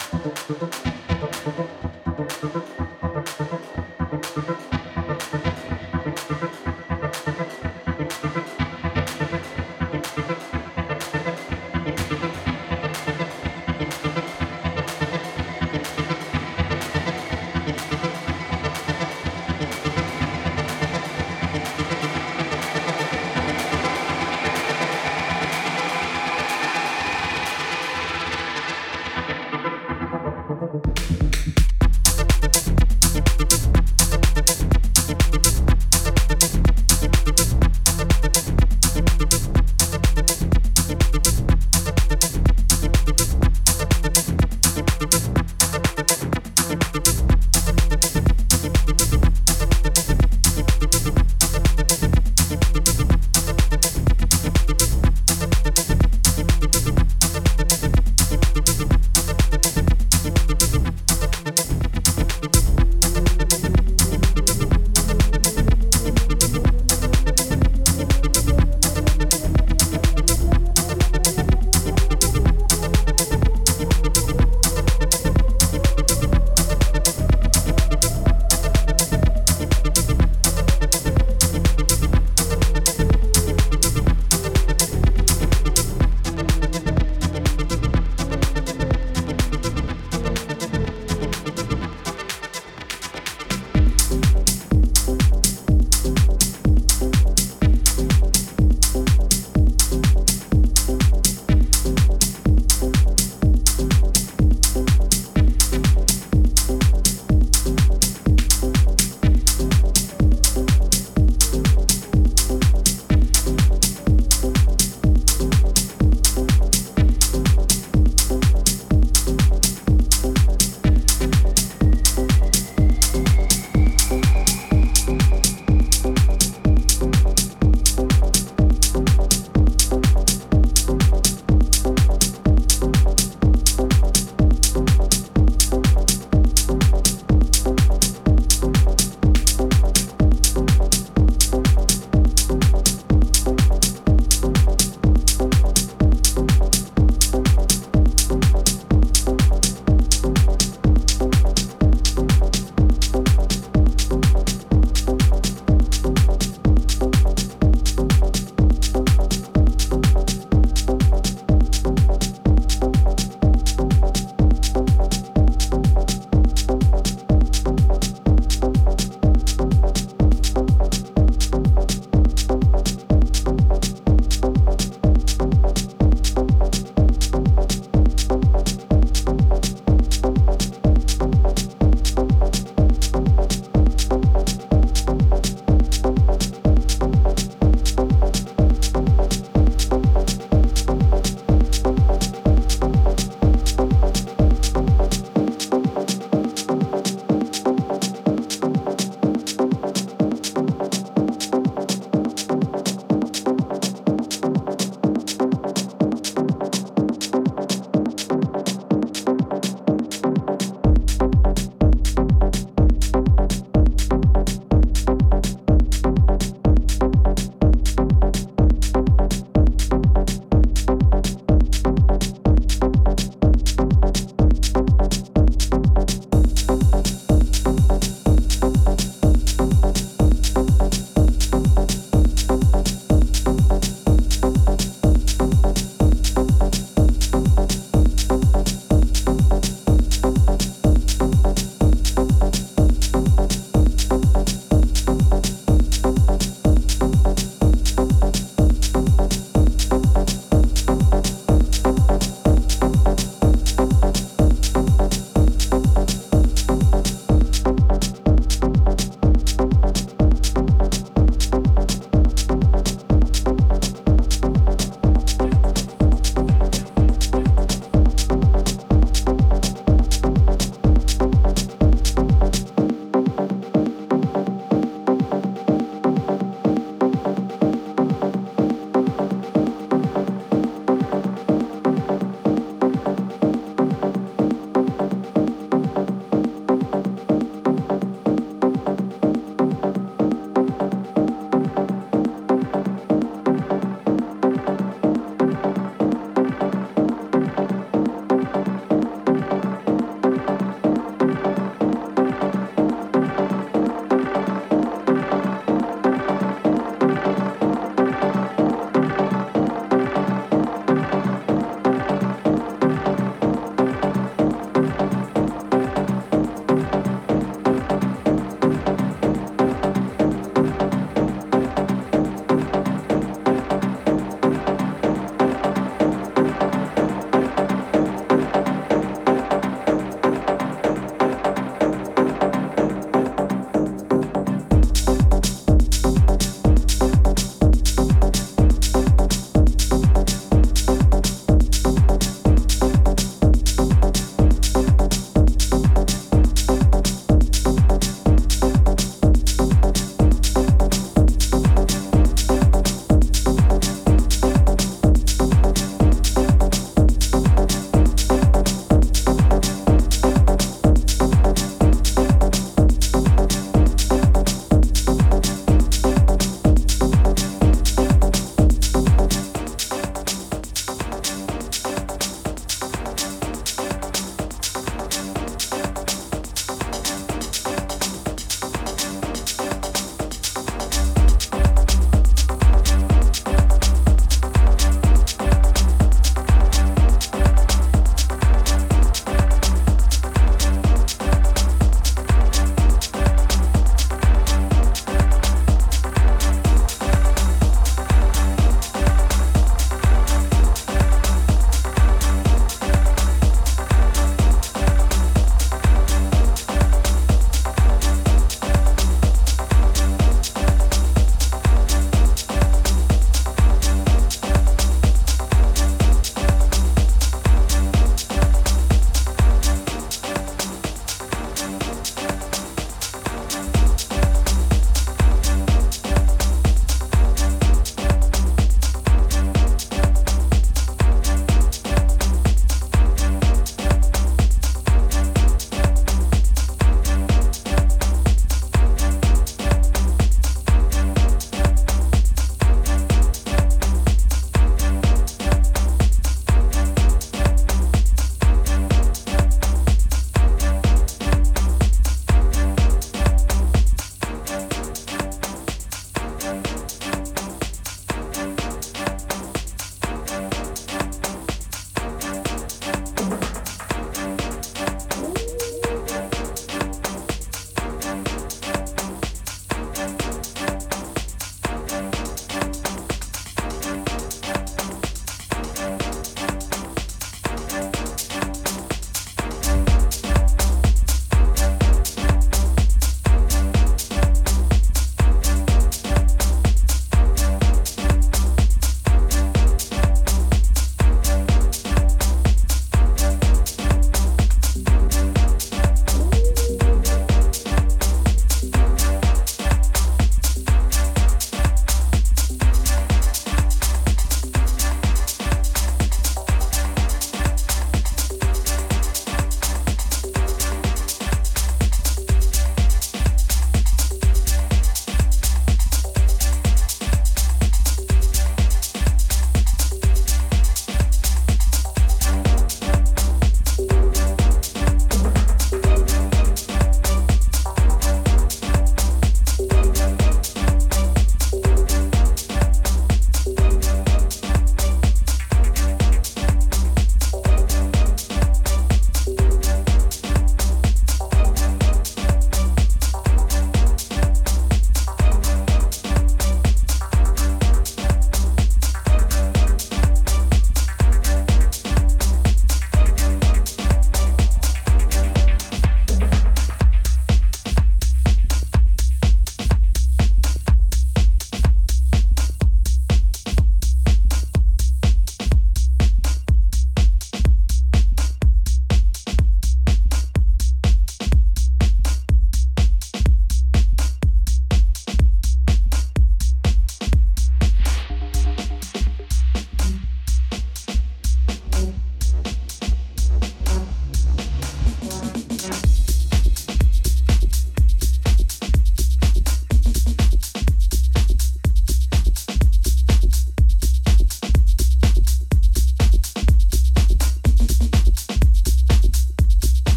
Thank you.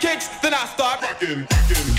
kicks, then I start rocking. Rockin'.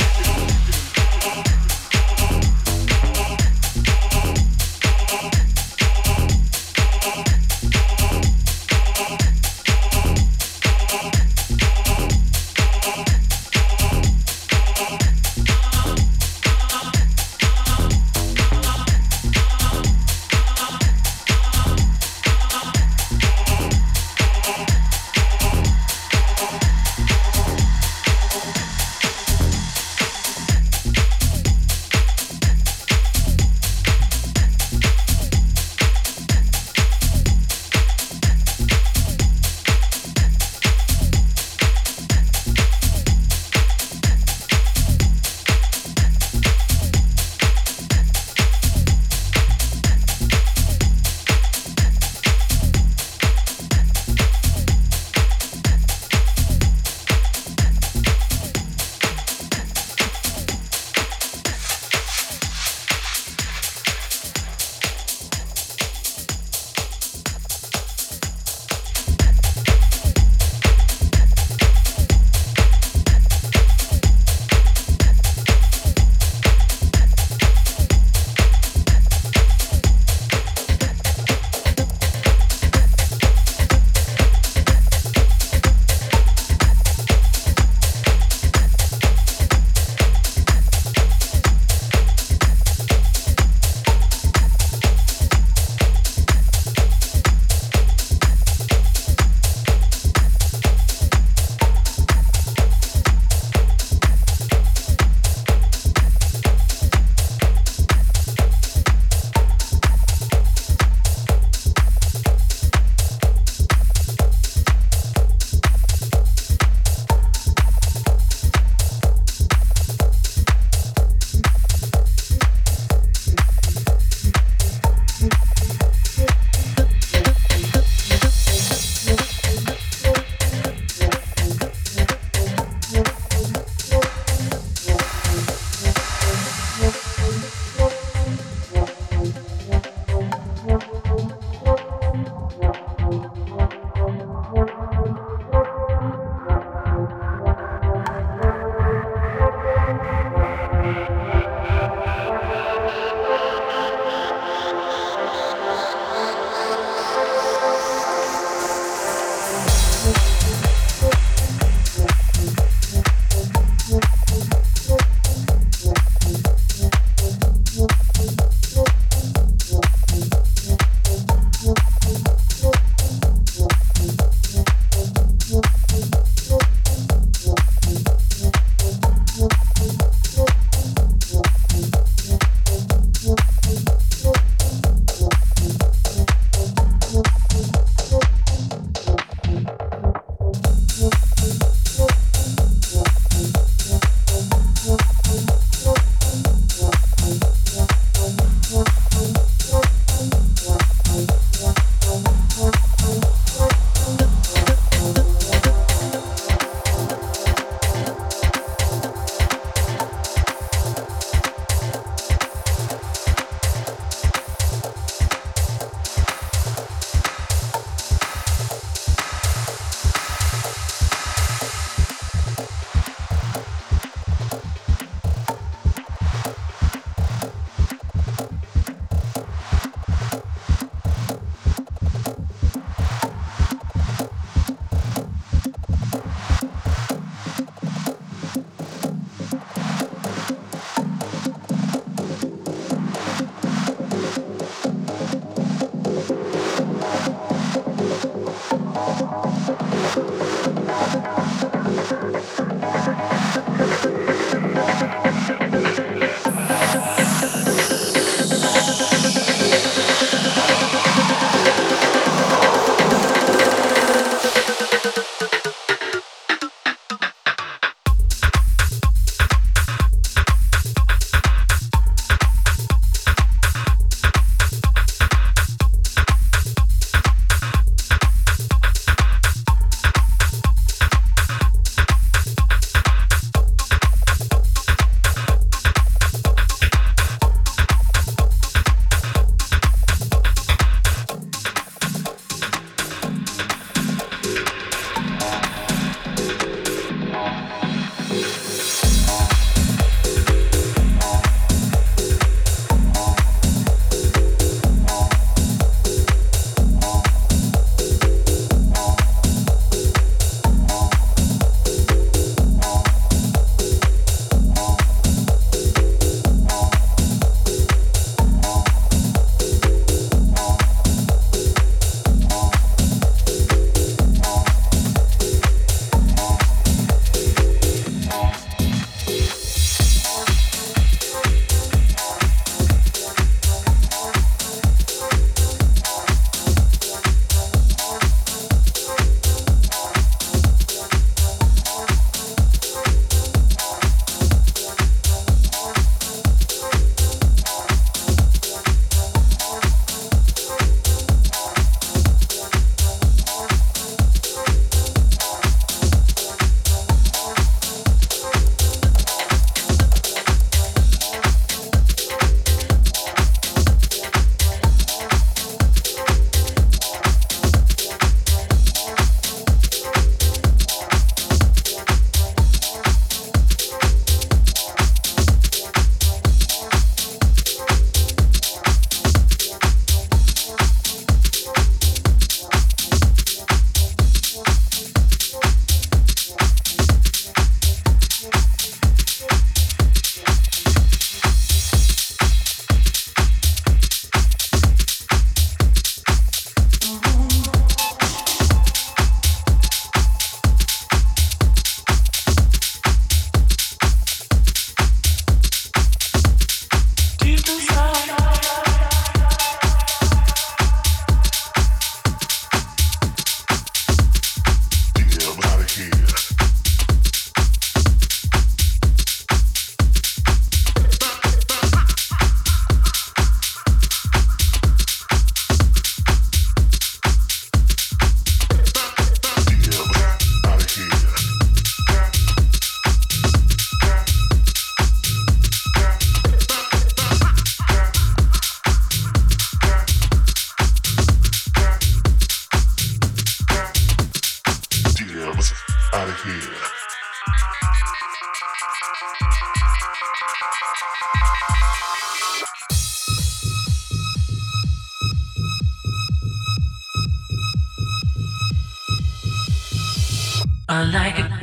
I like it.